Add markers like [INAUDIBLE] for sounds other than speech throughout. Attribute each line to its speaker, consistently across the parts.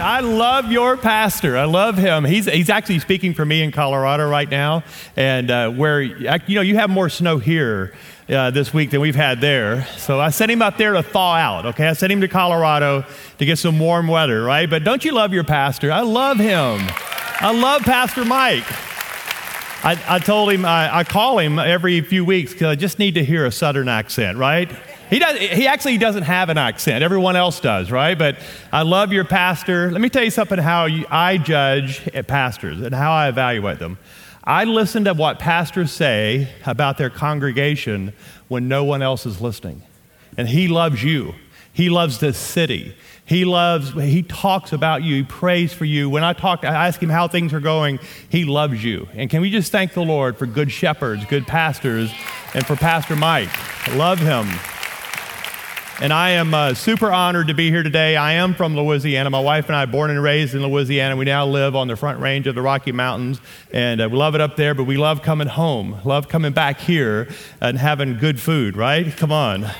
Speaker 1: I, love your pastor. I love him. He's, he's actually speaking for me in Colorado right now, and uh, where you know you have more snow here uh, this week than we've had there. So I sent him up there to thaw out. Okay, I sent him to Colorado to get some warm weather, right? But don't you love your pastor? I love him. I love Pastor Mike. I, I told him I, I call him every few weeks because I just need to hear a Southern accent, right? He, does, he actually doesn't have an accent. Everyone else does, right? But I love your pastor. Let me tell you something how you, I judge pastors and how I evaluate them. I listen to what pastors say about their congregation when no one else is listening. And he loves you. He loves this city. He loves, he talks about you, he prays for you. When I talk, I ask him how things are going, he loves you. And can we just thank the Lord for good shepherds, good pastors, and for Pastor Mike? Love him. And I am uh, super honored to be here today. I am from Louisiana. My wife and I, born and raised in Louisiana. We now live on the front range of the Rocky Mountains, and uh, we love it up there. But we love coming home. Love coming back here and having good food. Right? Come on.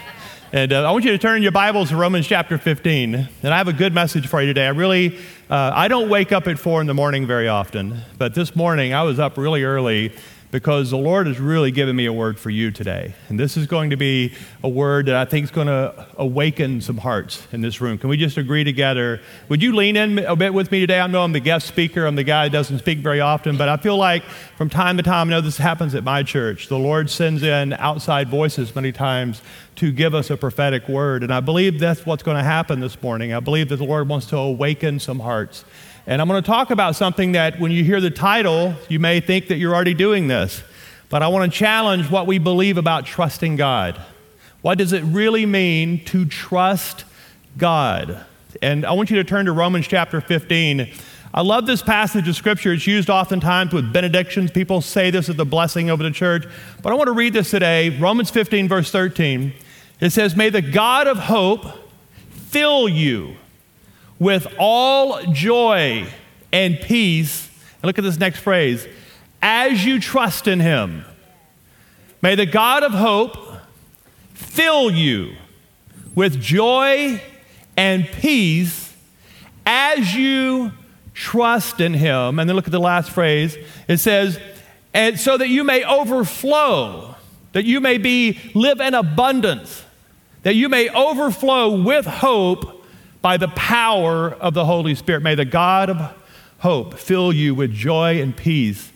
Speaker 1: And uh, I want you to turn your Bibles to Romans chapter 15. And I have a good message for you today. I really, uh, I don't wake up at four in the morning very often, but this morning I was up really early because the Lord has really given me a word for you today. And this is going to be a word that I think is going to awaken some hearts in this room. Can we just agree together? Would you lean in a bit with me today? I know I'm the guest speaker, I'm the guy that doesn't speak very often, but I feel like from time to time, I know this happens at my church. The Lord sends in outside voices many times to give us a prophetic word. And I believe that's what's going to happen this morning. I believe that the Lord wants to awaken some hearts. And I'm going to talk about something that when you hear the title, you may think that you're already doing this. But I want to challenge what we believe about trusting God. What does it really mean to trust God? And I want you to turn to Romans chapter 15. I love this passage of scripture. It's used oftentimes with benedictions. People say this is the blessing over the church. But I want to read this today. Romans 15, verse 13. It says, May the God of hope fill you with all joy and peace. And look at this next phrase as you trust in him. May the God of hope fill you with joy and peace as you trust in him. And then look at the last phrase. It says, and so that you may overflow, that you may be live in abundance, that you may overflow with hope by the power of the Holy Spirit. May the God of hope fill you with joy and peace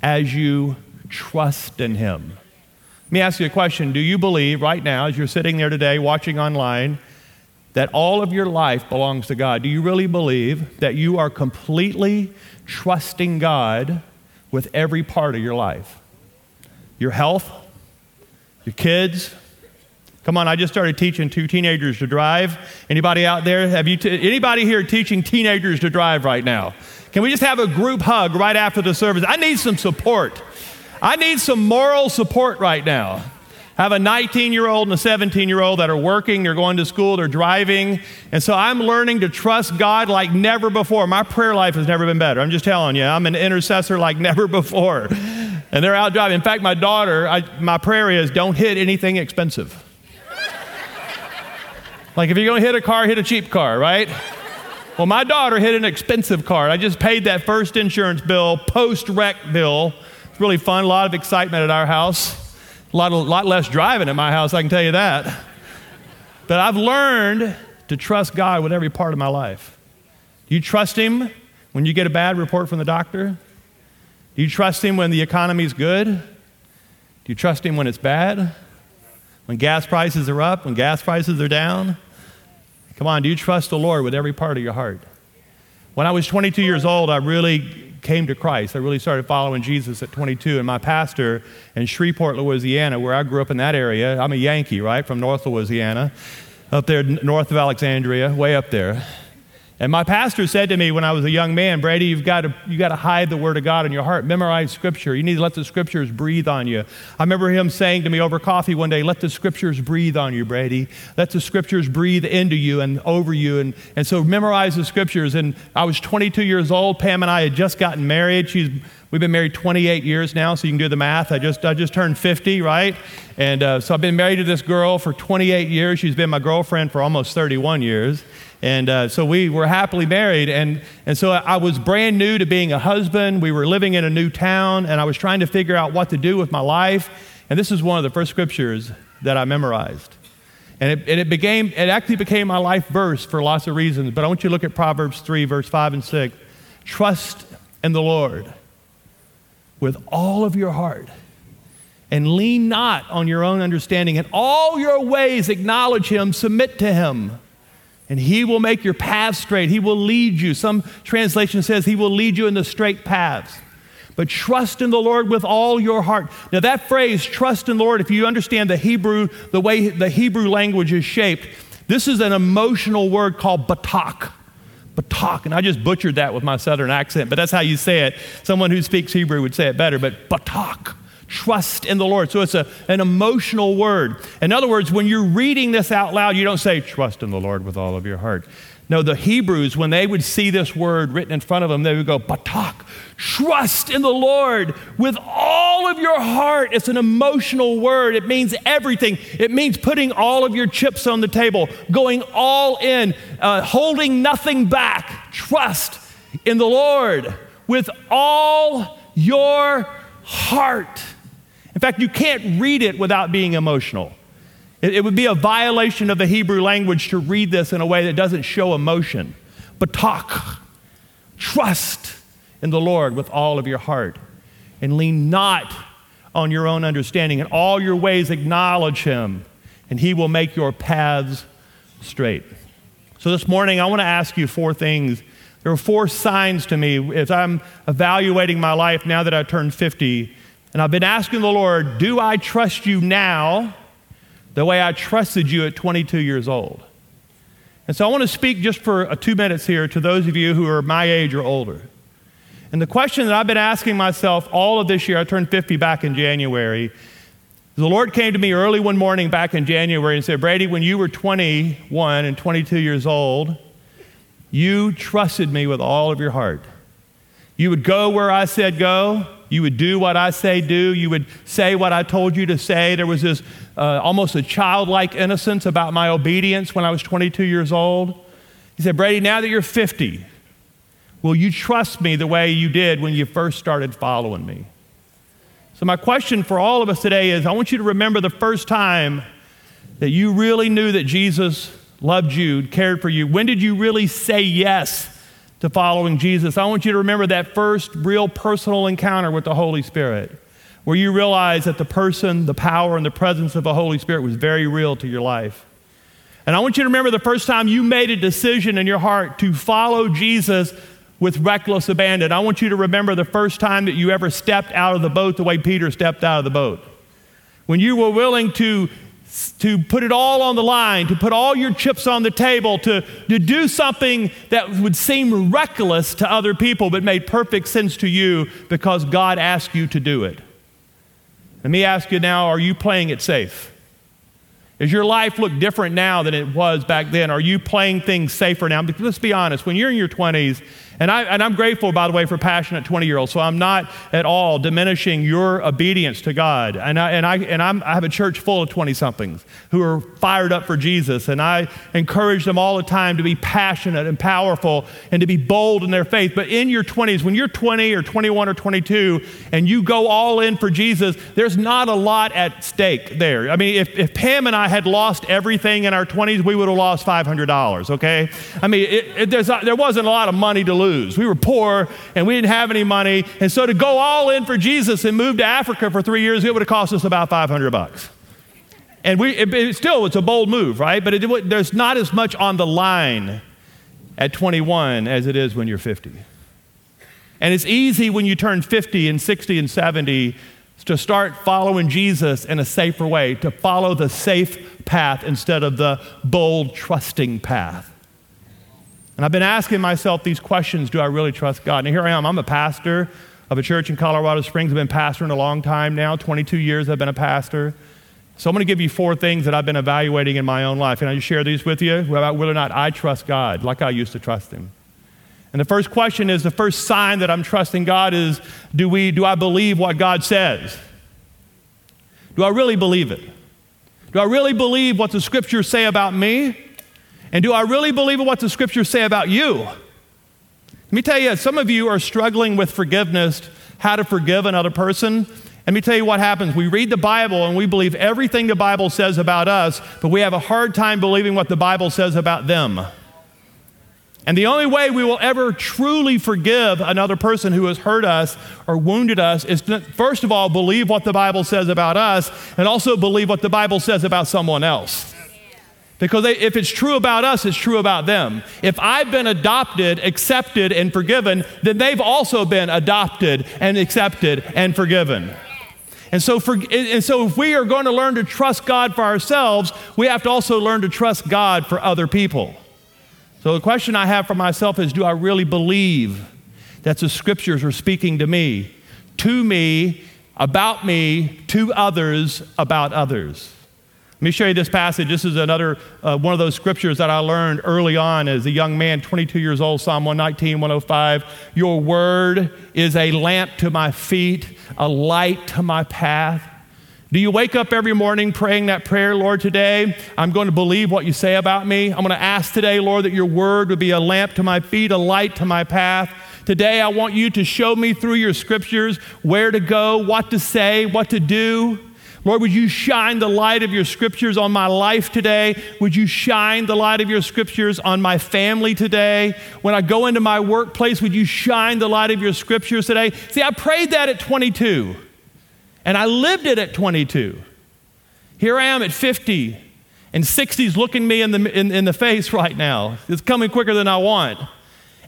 Speaker 1: as you trust in Him. Let me ask you a question. Do you believe right now, as you're sitting there today watching online, that all of your life belongs to God? Do you really believe that you are completely trusting God with every part of your life? Your health, your kids, Come on, I just started teaching two teenagers to drive. Anybody out there? Have you t- anybody here teaching teenagers to drive right now? Can we just have a group hug right after the service? I need some support. I need some moral support right now. I have a 19 year old and a 17 year old that are working, they're going to school, they're driving. And so I'm learning to trust God like never before. My prayer life has never been better. I'm just telling you, I'm an intercessor like [LAUGHS] never before. And they're out driving. In fact, my daughter, I, my prayer is don't hit anything expensive. Like if you're going to hit a car, hit a cheap car, right? Well, my daughter hit an expensive car. I just paid that first insurance bill, post wreck bill. It's really fun, a lot of excitement at our house. A lot, a lot less driving at my house, I can tell you that. But I've learned to trust God with every part of my life. Do you trust Him when you get a bad report from the doctor? Do you trust Him when the economy's good? Do you trust Him when it's bad? When gas prices are up, when gas prices are down? Come on, do you trust the Lord with every part of your heart? When I was 22 years old, I really came to Christ. I really started following Jesus at 22. And my pastor in Shreveport, Louisiana, where I grew up in that area, I'm a Yankee, right, from North Louisiana, up there north of Alexandria, way up there. And my pastor said to me when I was a young man, Brady, you've got to, you've got to hide the Word of God in your heart. Memorize Scripture. You need to let the Scriptures breathe on you. I remember him saying to me over coffee one day, Let the Scriptures breathe on you, Brady. Let the Scriptures breathe into you and over you. And, and so memorize the Scriptures. And I was 22 years old. Pam and I had just gotten married. She's We've been married 28 years now, so you can do the math. I just, I just turned 50, right? And uh, so I've been married to this girl for 28 years. She's been my girlfriend for almost 31 years. And uh, so we were happily married. And, and so I was brand new to being a husband. We were living in a new town, and I was trying to figure out what to do with my life. And this is one of the first scriptures that I memorized. And it, and it, became, it actually became my life verse for lots of reasons. But I want you to look at Proverbs 3, verse 5 and 6. Trust in the Lord with all of your heart and lean not on your own understanding. In all your ways, acknowledge Him, submit to Him and he will make your path straight. He will lead you. Some translation says he will lead you in the straight paths. But trust in the Lord with all your heart. Now, that phrase, trust in the Lord, if you understand the Hebrew, the way the Hebrew language is shaped, this is an emotional word called batak. Batak. And I just butchered that with my southern accent, but that's how you say it. Someone who speaks Hebrew would say it better, but batak trust in the Lord. So it's a, an emotional word. In other words, when you're reading this out loud, you don't say, trust in the Lord with all of your heart. No, the Hebrews, when they would see this word written in front of them, they would go, Batak, trust in the Lord with all of your heart. It's an emotional word. It means everything. It means putting all of your chips on the table, going all in, uh, holding nothing back. Trust in the Lord with all your heart. In fact, you can't read it without being emotional. It, it would be a violation of the Hebrew language to read this in a way that doesn't show emotion. Batak, trust in the Lord with all of your heart, and lean not on your own understanding. In all your ways, acknowledge Him, and He will make your paths straight. So, this morning, I want to ask you four things. There are four signs to me as I'm evaluating my life now that I turned 50 and I've been asking the Lord, do I trust you now the way I trusted you at 22 years old? And so I want to speak just for uh, two minutes here to those of you who are my age or older. And the question that I've been asking myself all of this year, I turned 50 back in January. The Lord came to me early one morning back in January and said, Brady, when you were 21 and 22 years old, you trusted me with all of your heart. You would go where I said go. You would do what I say do. You would say what I told you to say. There was this uh, almost a childlike innocence about my obedience when I was 22 years old. He said, Brady, now that you're 50, will you trust me the way you did when you first started following me? So, my question for all of us today is I want you to remember the first time that you really knew that Jesus loved you, cared for you. When did you really say yes to following Jesus, I want you to remember that first real personal encounter with the Holy Spirit, where you realize that the person, the power, and the presence of the Holy Spirit was very real to your life. And I want you to remember the first time you made a decision in your heart to follow Jesus with reckless abandon. I want you to remember the first time that you ever stepped out of the boat the way Peter stepped out of the boat. When you were willing to to put it all on the line, to put all your chips on the table, to, to do something that would seem reckless to other people but made perfect sense to you because God asked you to do it. Let me ask you now are you playing it safe? Does your life look different now than it was back then? Are you playing things safer now? Let's be honest, when you're in your 20s, and, I, and I'm grateful, by the way, for passionate 20 year olds. So I'm not at all diminishing your obedience to God. And I, and I, and I'm, I have a church full of 20 somethings who are fired up for Jesus. And I encourage them all the time to be passionate and powerful and to be bold in their faith. But in your 20s, when you're 20 or 21 or 22 and you go all in for Jesus, there's not a lot at stake there. I mean, if, if Pam and I had lost everything in our 20s, we would have lost $500, okay? I mean, it, it, there wasn't a lot of money to lose lose. We were poor and we didn't have any money. And so to go all in for Jesus and move to Africa for three years, it would have cost us about 500 bucks. And we, it, it still, it's a bold move, right? But it, there's not as much on the line at 21 as it is when you're 50. And it's easy when you turn 50 and 60 and 70 to start following Jesus in a safer way, to follow the safe path instead of the bold, trusting path. And I've been asking myself these questions Do I really trust God? And here I am. I'm a pastor of a church in Colorado Springs. I've been pastoring a long time now 22 years I've been a pastor. So I'm going to give you four things that I've been evaluating in my own life. And I just share these with you about whether or not I trust God like I used to trust Him? And the first question is the first sign that I'm trusting God is do, we, do I believe what God says? Do I really believe it? Do I really believe what the scriptures say about me? And do I really believe what the scriptures say about you? Let me tell you, some of you are struggling with forgiveness, how to forgive another person. Let me tell you what happens. We read the Bible and we believe everything the Bible says about us, but we have a hard time believing what the Bible says about them. And the only way we will ever truly forgive another person who has hurt us or wounded us is to, first of all, believe what the Bible says about us and also believe what the Bible says about someone else. Because they, if it's true about us, it's true about them. If I've been adopted, accepted, and forgiven, then they've also been adopted and accepted and forgiven. And so, for, and so, if we are going to learn to trust God for ourselves, we have to also learn to trust God for other people. So the question I have for myself is do I really believe that the scriptures are speaking to me, to me, about me, to others, about others? Let me show you this passage. This is another uh, one of those scriptures that I learned early on as a young man, 22 years old, Psalm 119, 105. Your word is a lamp to my feet, a light to my path. Do you wake up every morning praying that prayer, Lord, today I'm going to believe what you say about me? I'm going to ask today, Lord, that your word would be a lamp to my feet, a light to my path. Today, I want you to show me through your scriptures where to go, what to say, what to do. Lord, would you shine the light of your scriptures on my life today? Would you shine the light of your scriptures on my family today? When I go into my workplace, would you shine the light of your scriptures today? See, I prayed that at 22. And I lived it at 22. Here I am at 50, and 60's looking me in the, in, in the face [LAUGHS] right now. It's coming quicker than I want.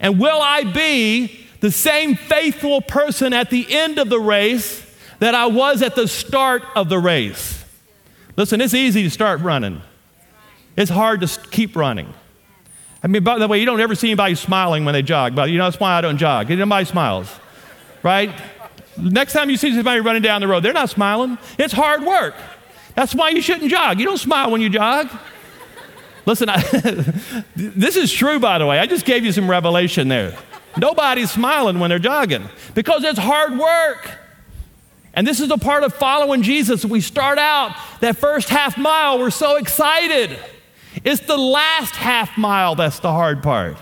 Speaker 1: And will I be the same faithful person at the end of the race that I was at the start of the race? Listen, it's easy to start running, it's hard to keep running. I mean, by the way, you don't ever see anybody smiling when they jog, but you know that's why I don't jog. Nobody smiles, right? Next time you see somebody running down the road, they're not smiling. It's hard work. That's why you shouldn't jog. You don't smile when you jog. Listen, I, [LAUGHS] this is true, by the way. I just gave you some revelation there. Nobody's smiling when they're jogging because it's hard work. And this is a part of following Jesus. We start out that first half mile, we're so excited. It's the last half mile that's the hard part.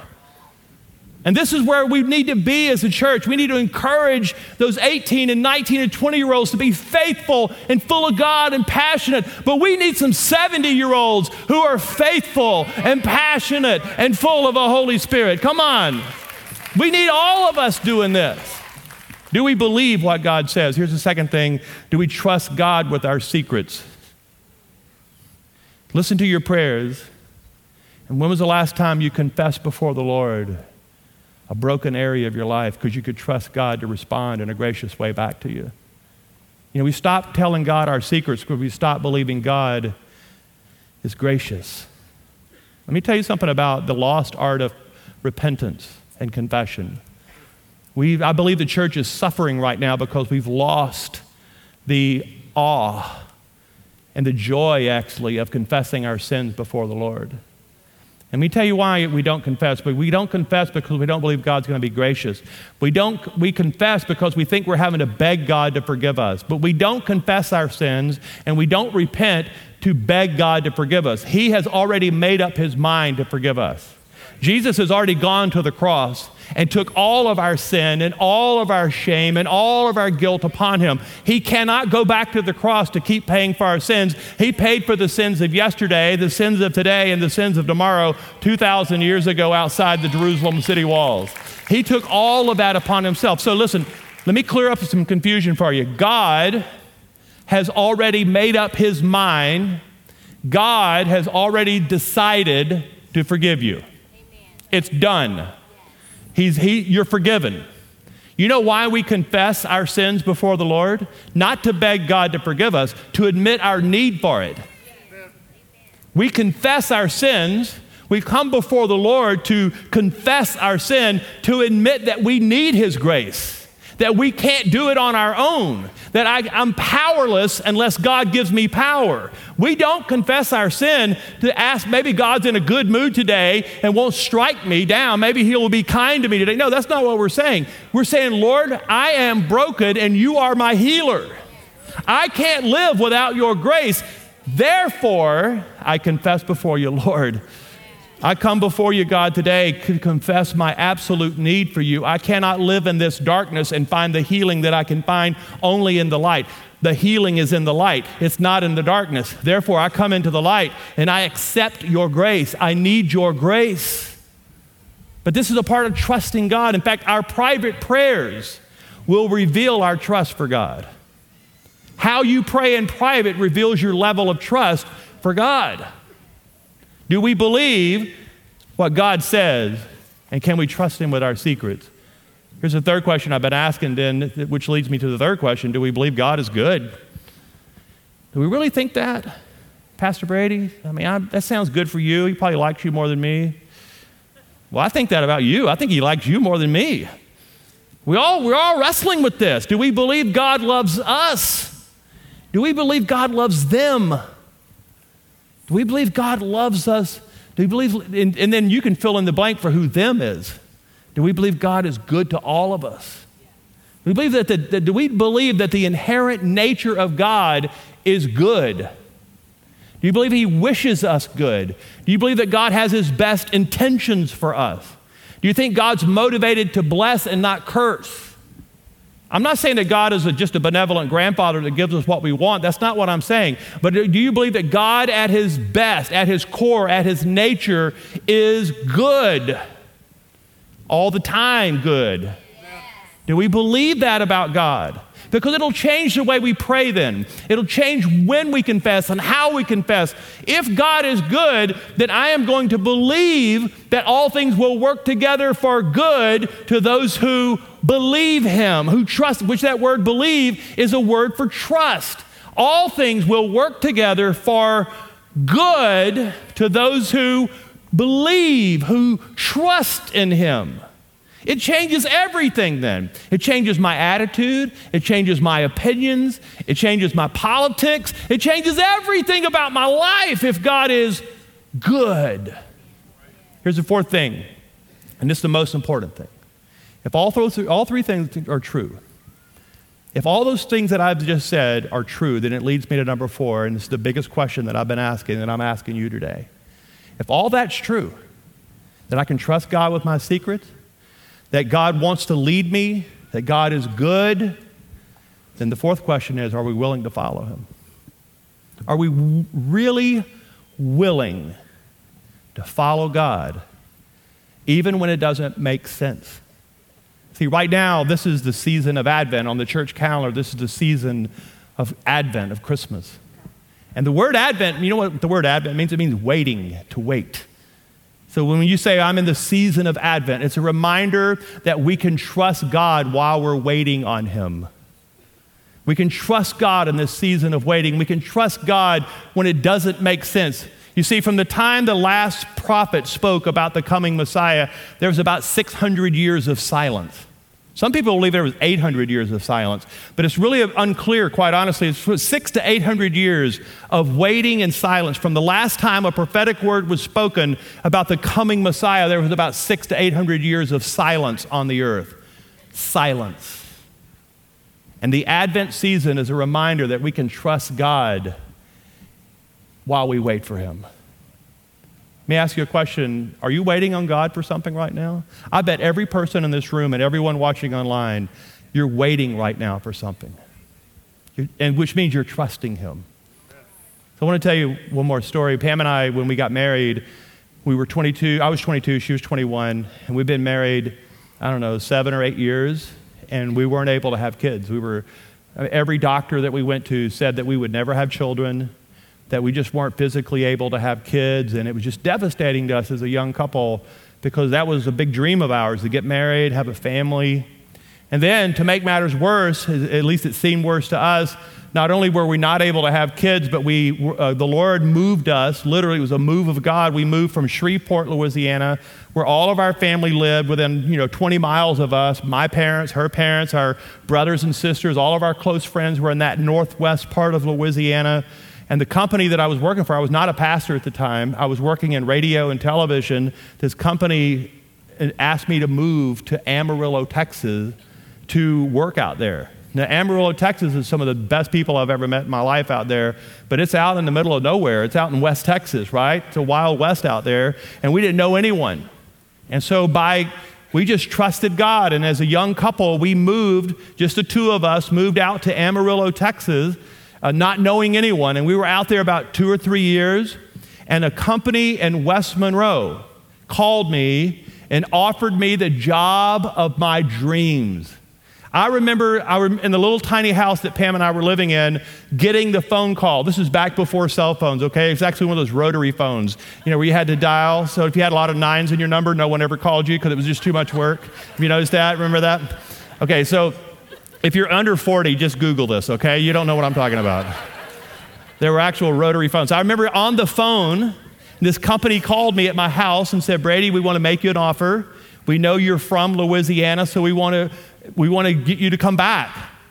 Speaker 1: And this is where we need to be as a church. We need to encourage those 18 and 19 and 20 year olds to be faithful and full of God and passionate. But we need some 70 year olds who are faithful and passionate and full of the Holy Spirit. Come on. We need all of us doing this. Do we believe what God says? Here's the second thing do we trust God with our secrets? Listen to your prayers. And when was the last time you confessed before the Lord? a broken area of your life because you could trust God to respond in a gracious way back to you. You know, we stop telling God our secrets because we stop believing God is gracious. Let me tell you something about the lost art of repentance and confession. We, I believe the church is suffering right now because we've lost the awe and the joy, actually, of confessing our sins before the Lord. Let me tell you why we don't confess. But we don't confess because we don't believe God's going to be gracious. We don't we confess because we think we're having to beg God to forgive us. But we don't confess our sins and we don't repent to beg God to forgive us. He has already made up his mind to forgive us. Jesus has already gone to the cross and took all of our sin and all of our shame and all of our guilt upon him. He cannot go back to the cross to keep paying for our sins. He paid for the sins of yesterday, the sins of today, and the sins of tomorrow 2,000 years ago outside the Jerusalem city walls. He took all of that upon himself. So listen, let me clear up some confusion for you. God has already made up his mind, God has already decided to forgive you. It's done. He's, he, you're forgiven. You know why we confess our sins before the Lord? Not to beg God to forgive us, to admit our need for it. We confess our sins We've come before the Lord to confess our sin, to admit that we need His grace that we can't do it on our own, that I, am powerless unless God gives me power. We don't confess our sin to ask, maybe God's in a good mood today and won't strike me down. Maybe He will be kind to me today. No, that's not what we're saying. We're saying, Lord, I am broken and you are my healer. I can't live without your grace. Therefore, I confess before you, Lord. I come before you, God, today to confess my absolute need for you. I cannot live in this darkness and find the healing that I can find only in the light. The healing is in the light, it's not in the darkness. Therefore, I come into the light and I accept your grace. I need your grace. But this is a part of trusting God. In fact, our private prayers will reveal our trust for God. How you pray in private reveals your level of trust for God. Do we believe what God says? And can we trust Him with our secrets? Here's the third question I've been asking, then, which leads me to the third question Do we believe God is good? Do we really think that? Pastor Brady, I mean, I, that sounds good for you. He probably likes you more than me. Well, I think that about you. I think he likes you more than me. We all, we're all wrestling with this. Do we believe God loves us? Do we believe God loves them? Do we believe God loves us? Do we believe, and, and then you can fill in the blank for who them is. Do we believe God is good to all of us? Do we believe that the, the, do we believe that the inherent nature of God is good? Do you believe He wishes us good? Do you believe that God has His best intentions for us? Do you think God's motivated to bless and not curse? I'm not saying that God is a, just a benevolent grandfather that gives us what we want. That's not what I'm saying. But do you believe that God, at his best, at his core, at his nature, is good? All the time, good. Do we believe that about God? because it'll change the way we pray then. It'll change when we confess and how we confess. If God is good, then I am going to believe that all things will work together for good to those who believe Him, who trust, which that word believe is a word for trust. All things will work together for good to those who believe, who trust in Him. It changes everything then. It changes my attitude. It changes my opinions. It changes my politics. It changes everything about my life if God is good. Here's the fourth thing, and this is the most important thing. If all, three, all three things are true, if all those things that I've just said are true, then it leads me to number four, and is the biggest question that I've been asking, and I'm asking you today. If all that's true, that I can trust God with my secrets, that God wants to lead me, that God is good, then the fourth question is are we willing to follow him? Are we w- really willing to follow God even when it doesn't make sense? See, right now, this is the season of Advent. On the church calendar, this is the season of Advent, of Christmas. And the word Advent, you know what the word Advent means? It means waiting, to wait. So when you say, I'm in the season of Advent, it's a reminder that we can trust God while we're waiting on Him. We can trust God in this season of waiting. We can trust God when it doesn't make sense. You see, from the time the last prophet spoke about the coming Messiah, there was about 600 years of silence. Some people believe there was 800 years of silence, but it's really unclear, quite honestly. It's six to 800 years of waiting in silence. From the last time a prophetic word was spoken about the coming Messiah, there was about six to 800 years of silence on the earth. Silence. And the Advent season is a reminder that we can trust God while we wait for Him. Let me ask you a question. Are you waiting on God for something right now? I bet every person in this room and everyone watching online, you're waiting right now for something. You're, and which means you're trusting Him. So I want to tell you one more story. Pam and I, when we got married, we were 22. I was 22, she was 21, and we've been married, I don't know, seven or eight years, and we weren't able to have kids. We were, every doctor that we went to said that we would never have children that we just weren't physically able to have kids. And it was just devastating to us as a young couple because that was a big dream of ours to get married, have a family. And then, to make matters worse, at least it seemed worse to us, not only were we not able to have kids, but we, uh, the Lord moved us. Literally, it was a move of God. We moved from Shreveport, Louisiana, where all of our family lived within you know 20 miles of us. My parents, her parents, our brothers and sisters, all of our close friends were in that northwest part of Louisiana. And the company that I was working for, I was not a pastor at the time. I was working in radio and television. This company uh, asked me to move to Amarillo, Texas to work out there. Now, Amarillo, Texas is some of the best people I've ever met in my life out there, but it's out in the middle of nowhere. It's out in West Texas, right? It's a wild west out there, and we didn't know anyone. And so, by we just trusted God, and as a young couple, we moved, just the two of us, moved out to Amarillo, Texas, uh, not knowing anyone. And we were out there about two or three years, and a company in West Monroe called me and offered me the job of my dreams. I remember I rem- in the little tiny house that Pam and I were living in, getting the phone call. This was back before cell phones, okay? It's actually one of those rotary phones, you know, where you had to dial. So if you had a lot of nines in your number, no one ever called you because it was just too much work. Have you noticed that? Remember that? Okay, so if you're under 40, just Google this, okay? You don't know what I'm talking about. There were actual rotary phones. I remember on the phone, this company called me at my house and said, Brady, we want to make you an offer. We know you're from Louisiana, so we want to we want to get you to come back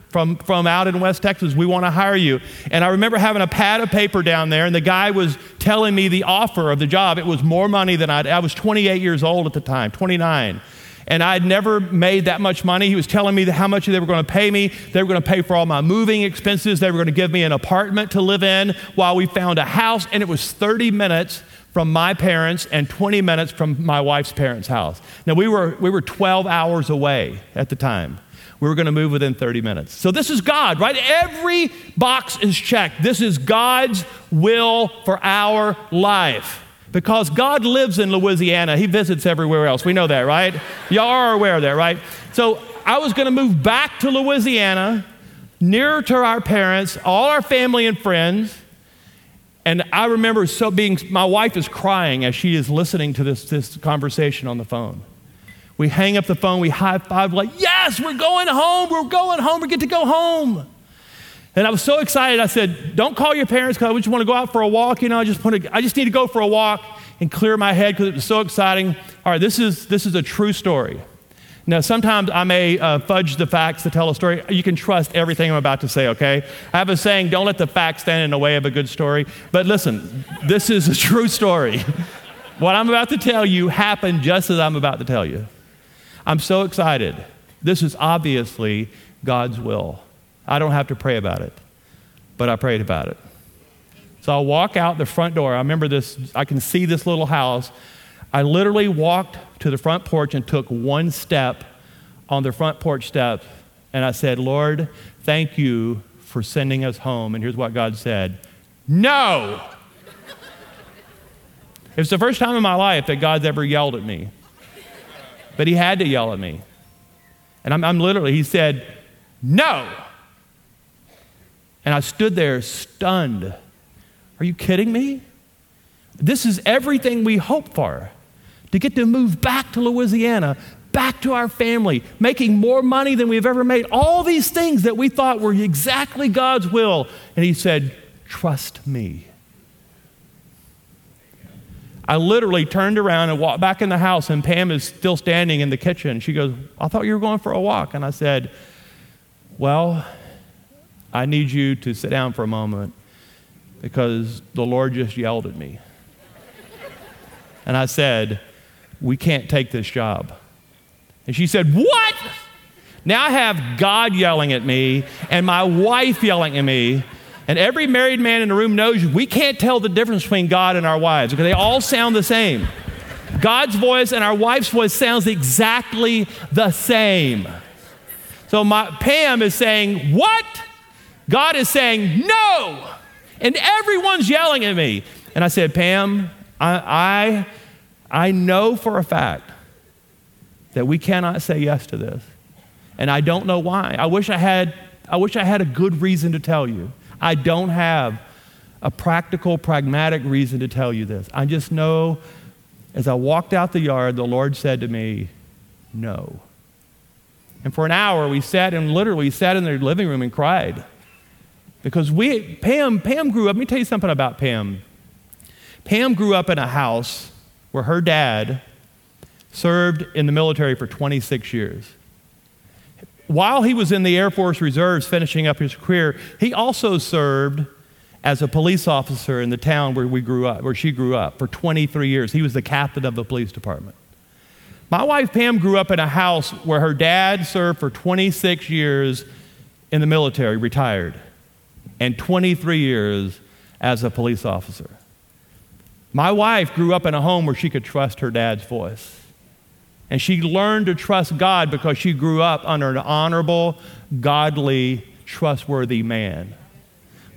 Speaker 1: from, from out in West Texas. We want to hire you. And I remember having a pad of paper down there, and the guy was telling me the offer of the job. It was more money than I'd, I was 28 years old at the time, 29. And I'd never made that much money. He was telling me how much they were going to pay me. They were going to pay for all my moving expenses. They were going to give me an apartment to live in while we found a house. And it was 30 minutes from my parents and 20 minutes from my wife's parents' house. Now, we were, we were 12 hours away at the time. We were going to move within 30 minutes. So, this is God, right? Every box is checked. This is God's will for our life. Because God lives in Louisiana, He visits everywhere else. We know that, right? Y'all are aware of that, right? So, I was going to move back to Louisiana, nearer to our parents, all our family and friends. And I remember so being, my wife is crying as she is listening to this, this conversation on the phone. We hang up the phone, we high five, like, yes, we're going home, we're going home, we get to go home. And I was so excited, I said, don't call your parents because I just want to go out for a walk. You know, I just, want to, I just need to go for a walk and clear my head because it was so exciting. All right, this is, this is a true story. Now, sometimes I may uh, fudge the facts to tell a story. You can trust everything I'm about to say, okay? I have a saying, don't let the facts stand in the way of a good story. But listen, this is a true story. [LAUGHS] what I'm about to tell you happened just as I'm about to tell you. I'm so excited. This is obviously God's will. I don't have to pray about it, but I prayed about it. So I walk out the front door. I remember this, I can see this little house. I literally walked to the front porch and took one step on the front porch step, and I said, Lord, thank you for sending us home. And here's what God said No! It's the first time in my life that God's ever yelled at me. But He had to yell at me. And I'm, I'm literally, He said, No! And I stood there stunned. Are you kidding me? This is everything we hope for to get to move back to Louisiana, back to our family, making more money than we've ever made. All these things that we thought were exactly God's will. And He said, Trust me. I literally turned around and walked back in the house, and Pam is still standing in the kitchen. She goes, I thought you were going for a walk. And I said, Well, I need you to sit down for a moment because the Lord just yelled at me. and I said, we can't take this job. And she said, What? Now I have God yelling at me and my wife yelling at me. And every married man in the room knows we can't tell the difference between God and our wives because they all sound the same. God's voice and our wife's voice sounds exactly the same. So my Pam is saying, "What?" God is saying, "No." And everyone's yelling at me. And I said, "Pam, I, I I know for a fact that we cannot say yes to this. And I don't know why. I wish I had I wish I had a good reason to tell you. I don't have a practical, pragmatic reason to tell you this. I just know as I walked out the yard, the Lord said to me, No. And for an hour, we sat and literally sat in their living room and cried. Because we, Pam, Pam grew up, let me tell you something about Pam. Pam grew up in a house where her dad served in the military for 26 years. While he was in the Air Force Reserves finishing up his career, he also served as a police officer in the town where we grew up, where she grew up for 23 years. He was the captain of the police department. My wife Pam grew up in a house where her dad served for 26 years in the military, retired, and 23 years as a police officer. My wife grew up in a home where she could trust her dad's voice. And she learned to trust God because she grew up under an honorable, godly, trustworthy man.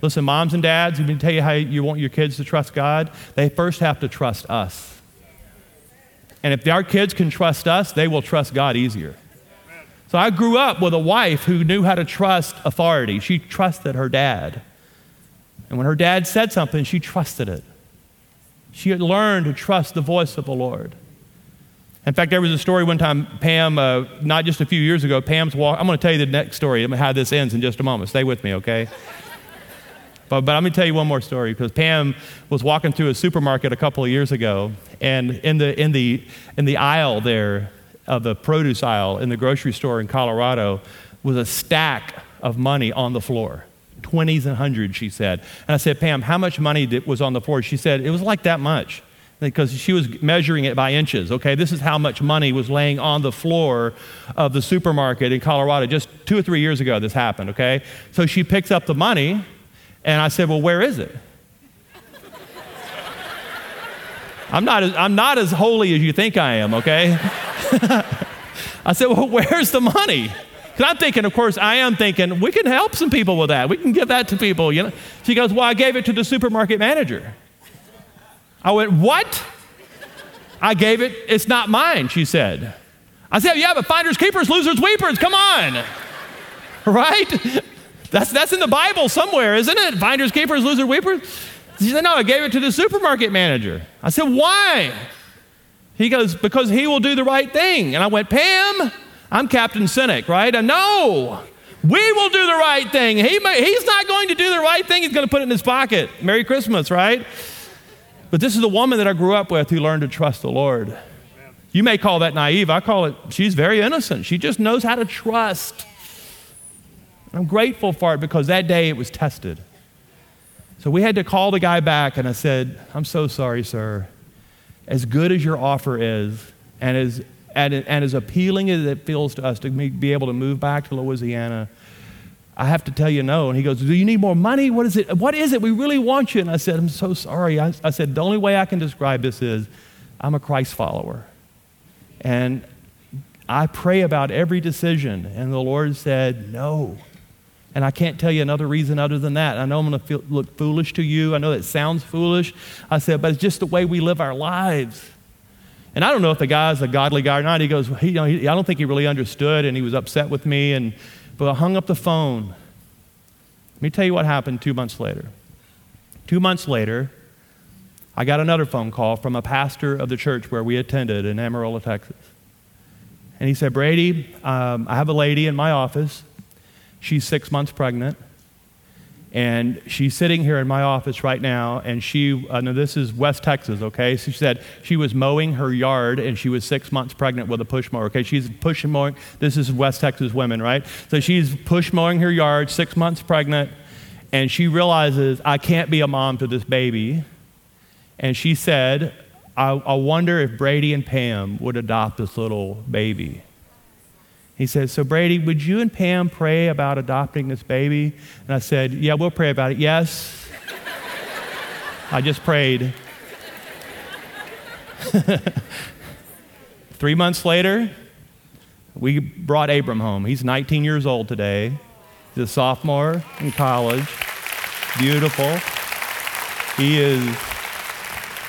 Speaker 1: Listen, moms and dads, let me tell you how you want your kids to trust God. They first have to trust us. And if our kids can trust us, they will trust God easier. So I grew up with a wife who knew how to trust authority. She trusted her dad. And when her dad said something, she trusted it. She had learned to trust the voice of the Lord. In fact, there was a story one time, Pam, uh, not just a few years ago, Pam's walk. I'm going to tell you the next story, how this ends in just a moment. Stay with me, okay? [LAUGHS] But, but me tell you one more story because Pam was walking through a supermarket a couple of years ago, and in the, in the, in the aisle there, of the produce aisle in the grocery store in Colorado, was a stack of money on the floor. 20s and hundreds, she said. And I said, Pam, how much money was on the floor? She said, it was like that much because she was measuring it by inches. Okay, this is how much money was laying on the floor of the supermarket in Colorado. Just two or three years ago, this happened. Okay, so she picks up the money and I said, Well, where is it? [LAUGHS] I'm not, as, I'm not as holy as you think I am, okay? [LAUGHS] I said, Well, where's the money? Because I'm thinking, of course, I am thinking, we can help some people with that. We can give that to people, you know? She goes, Well, I gave it to the supermarket manager. I went, What? I gave it, it's not mine, she said. I said, Yeah, but finders, keepers, losers, weepers, come on. [LAUGHS] Right? That's, that's in the Bible somewhere, isn't it? Finders, keepers, losers, weepers. She said, No, I gave it to the supermarket manager. I said, Why? He goes, Because he will do the right thing. And I went, Pam, I'm Captain Cynic, right? And no, we will do the right thing. He may, he's not going to do the right thing, he's going to put it in his pocket. Merry Christmas, right? But this is the woman that I grew up with who learned to trust the Lord. You may call that naive. I call it, she's very innocent. She just knows how to trust. I'm grateful for it because that day it was tested. So we had to call the guy back, and I said, I'm so sorry, sir. As good as your offer is, and as, and, and as appealing as it feels to us to be able to move back to Louisiana, I have to tell you no. And he goes, Do you need more money? What is it? What is it? We really want you. And I said, I'm so sorry. I, I said, The only way I can describe this is I'm a Christ follower. And I pray about every decision. And the Lord said, No. And I can't tell you another reason other than that. I know I'm going to look foolish to you. I know that sounds foolish. I said, but it's just the way we live our lives. And I don't know if the guy's a godly guy or not. He goes, he, you know, he, I don't think he really understood, and he was upset with me. And but I hung up the phone. Let me tell you what happened two months later. Two months later, I got another phone call from a pastor of the church where we attended in Amarillo, Texas. And he said, Brady, um, I have a lady in my office She's six months pregnant. And she's sitting here in my office right now, and she, uh, now this is West Texas, okay? So she said she was mowing her yard and she was six months pregnant with a push mower, okay? She's push mowing, this is West Texas women, right? So she's push mowing her yard, six months pregnant, and she realizes, I can't be a mom to this baby. And she said, I, I wonder if Brady and Pam would adopt this little baby. He said, So, Brady, would you and Pam pray about adopting this baby? And I said, Yeah, we'll pray about it. Yes. I just prayed. [LAUGHS] Three months later, we brought Abram home. He's 19 years old today. He's a sophomore in college. Beautiful. He is,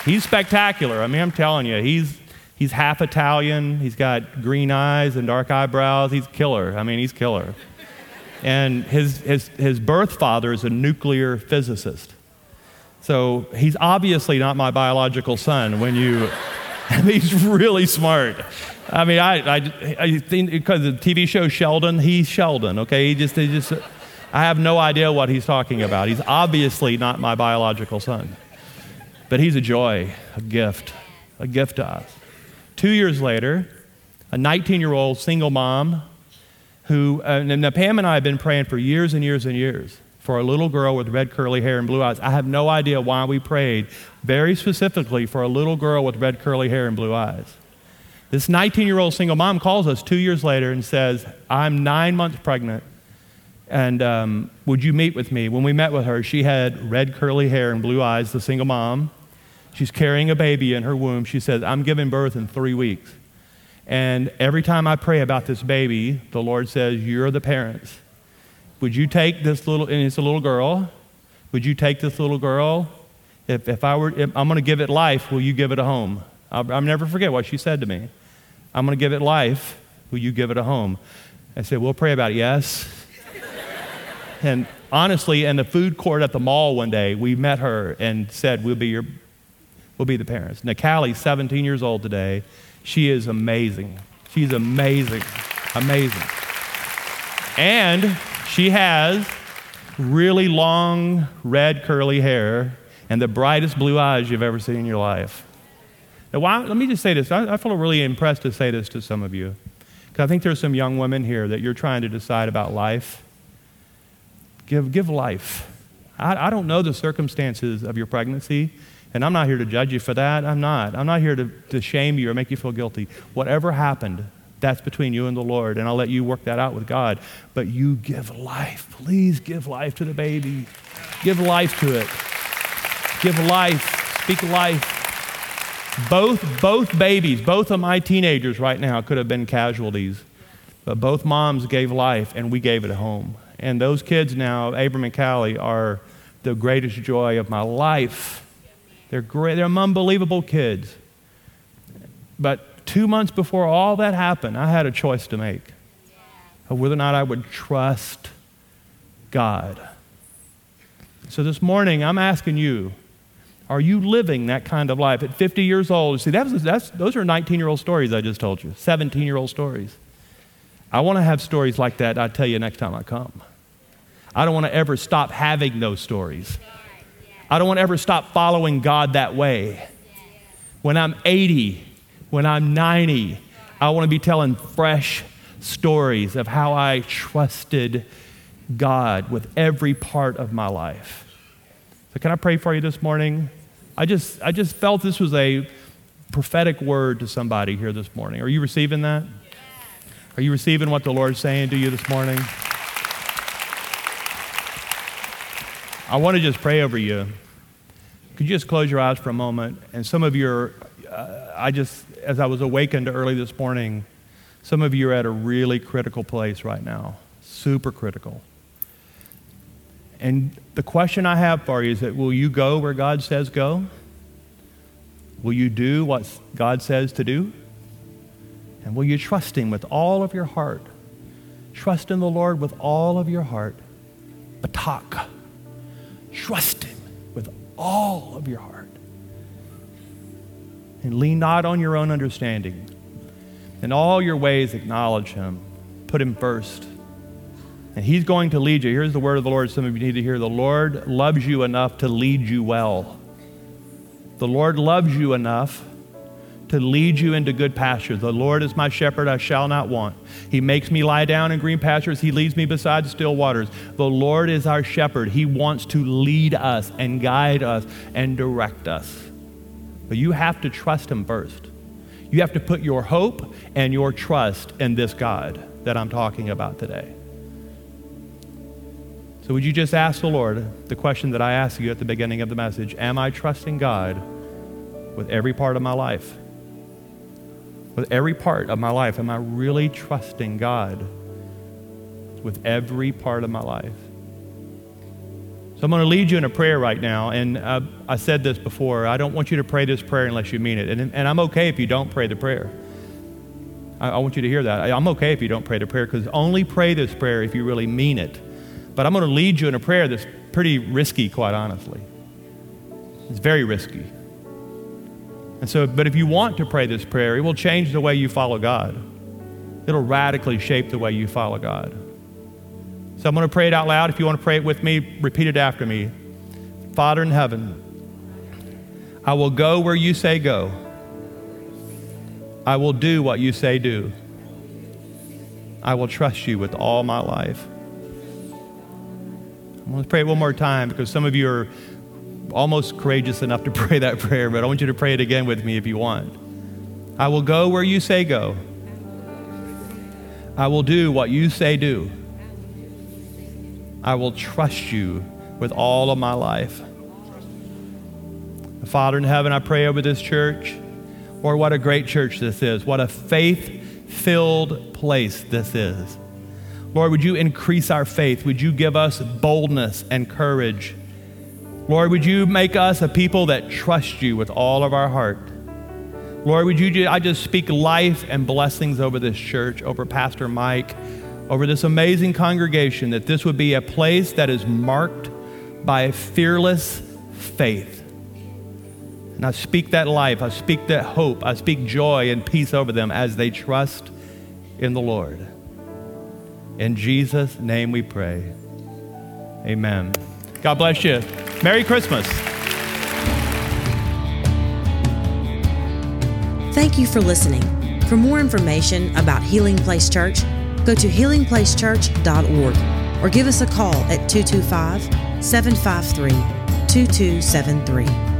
Speaker 1: he's spectacular. I mean, I'm telling you, he's, He's half Italian. He's got green eyes and dark eyebrows. He's killer. I mean, he's killer. And his, his, his birth father is a nuclear physicist. So he's obviously not my biological son when you, [LAUGHS] he's really smart. I mean, I, I, I think because the TV show Sheldon, he's Sheldon, okay? He just, he just, I have no idea what he's talking about. He's obviously not my biological son. But he's a joy, a gift, a gift to us. Two years later, a 19 year old single mom who, uh, and now Pam and I have been praying for years and years and years for a little girl with red curly hair and blue eyes. I have no idea why we prayed very specifically for a little girl with red curly hair and blue eyes. This 19 year old single mom calls us two years later and says, I'm nine months pregnant, and um, would you meet with me? When we met with her, she had red curly hair and blue eyes, the single mom. She's carrying a baby in her womb. She says, I'm giving birth in three weeks. And every time I pray about this baby, the Lord says, You're the parents. Would you take this little, and it's a little girl, would you take this little girl? If, if I were, if I'm going to give it life, will you give it a home? I'll, I'll never forget what she said to me. I'm going to give it life. Will you give it a home? I said, We'll pray about it. Yes. [LAUGHS] and honestly, in the food court at the mall one day, we met her and said, We'll be, your, we'll be the parents. Now, Callie's 17 years old today. She is amazing. She's amazing. Amazing. And she has really long, red, curly hair and the brightest blue eyes you've ever seen in your life. Now, why, let me just say this. I, I feel really impressed to say this to some of you. Because I think there's some young women here that you're trying to decide about life. Give, give life. I, I don't know the circumstances of your pregnancy, and I'm not here to judge you for that. I'm not. I'm not here to, to shame you or make you feel guilty. Whatever happened, that's between you and the Lord, and I'll let you work that out with God. But you give life. Please give life to the baby. Give life to it. Give life. Speak life. Both, both babies, both of my teenagers right now could have been casualties, but both moms gave life and we gave it home. And those kids now, Abram and Callie, are the greatest joy of my life. They're great, they're unbelievable kids. But two months before all that happened, I had a choice to make of whether or not I would trust God. So this morning, I'm asking you are you living that kind of life at 50 years old? See, that's, that's, those are 19 year old stories I just told you, 17 year old stories. I want to have stories like that, I tell you next time I come. I don't want to ever stop having those stories. I don't want to ever stop following God that way. When I'm 80, when I'm 90, I want to be telling fresh stories of how I trusted God with every part of my life. So, can I pray for you this morning? I just, I just felt this was a prophetic word to somebody here this morning. Are you receiving that? Are you receiving what the Lord's saying to you this morning? I want to just pray over you. Could you just close your eyes for a moment? And some of you are, uh, I just, as I was awakened early this morning, some of you are at a really critical place right now, super critical. And the question I have for you is that will you go where God says go? Will you do what God says to do? And will you trust Him with all of your heart? Trust in the Lord with all of your heart. Batak. Trust Him with all of your heart. And lean not on your own understanding. In all your ways, acknowledge Him. Put Him first. And He's going to lead you. Here's the word of the Lord some of you need to hear. The Lord loves you enough to lead you well. The Lord loves you enough to lead you into good pastures. The Lord is my shepherd, I shall not want. He makes me lie down in green pastures. He leads me beside still waters. The Lord is our shepherd. He wants to lead us and guide us and direct us. But you have to trust Him first. You have to put your hope and your trust in this God that I'm talking about today. So, would you just ask the Lord the question that I asked you at the beginning of the message Am I trusting God with every part of my life? With every part of my life, am I really trusting God with every part of my life? So, I'm going to lead you in a prayer right now. And uh, I said this before I don't want you to pray this prayer unless you mean it. And, and I'm okay if you don't pray the prayer. I, I want you to hear that. I, I'm okay if you don't pray the prayer because only pray this prayer if you really mean it. But I'm going to lead you in a prayer that's pretty risky, quite honestly. It's very risky. And so, but if you want to pray this prayer, it will change the way you follow God. It'll radically shape the way you follow God. So I'm going to pray it out loud. If you want to pray it with me, repeat it after me. Father in heaven, I will go where you say go. I will do what you say do. I will trust you with all my life. I'm going to pray it one more time because some of you are almost courageous enough to [LAUGHS] pray that prayer, but I want you to pray it again with me if you want. I will go where you say go. I will do what you say do. I will trust you with all of my life. Father in heaven, I pray over this church. Lord, what a great church this is. What a faith filled place this is. Lord, would you increase our faith? Would you give us boldness and courage? Lord, would you make us a people that trust you with all of our heart? Lord, would you, I just speak life and blessings over this church, over Pastor Mike, over this amazing congregation, that this would be a place that is marked by fearless faith. And I speak that life, I speak that hope, I speak joy and peace over them as they trust in the Lord. In Jesus' name we pray. Amen. God bless you. Merry Christmas.
Speaker 2: Thank you for listening. For more information about Healing Place Church, go to healingplacechurch.org or give us a call at 225 753 2273.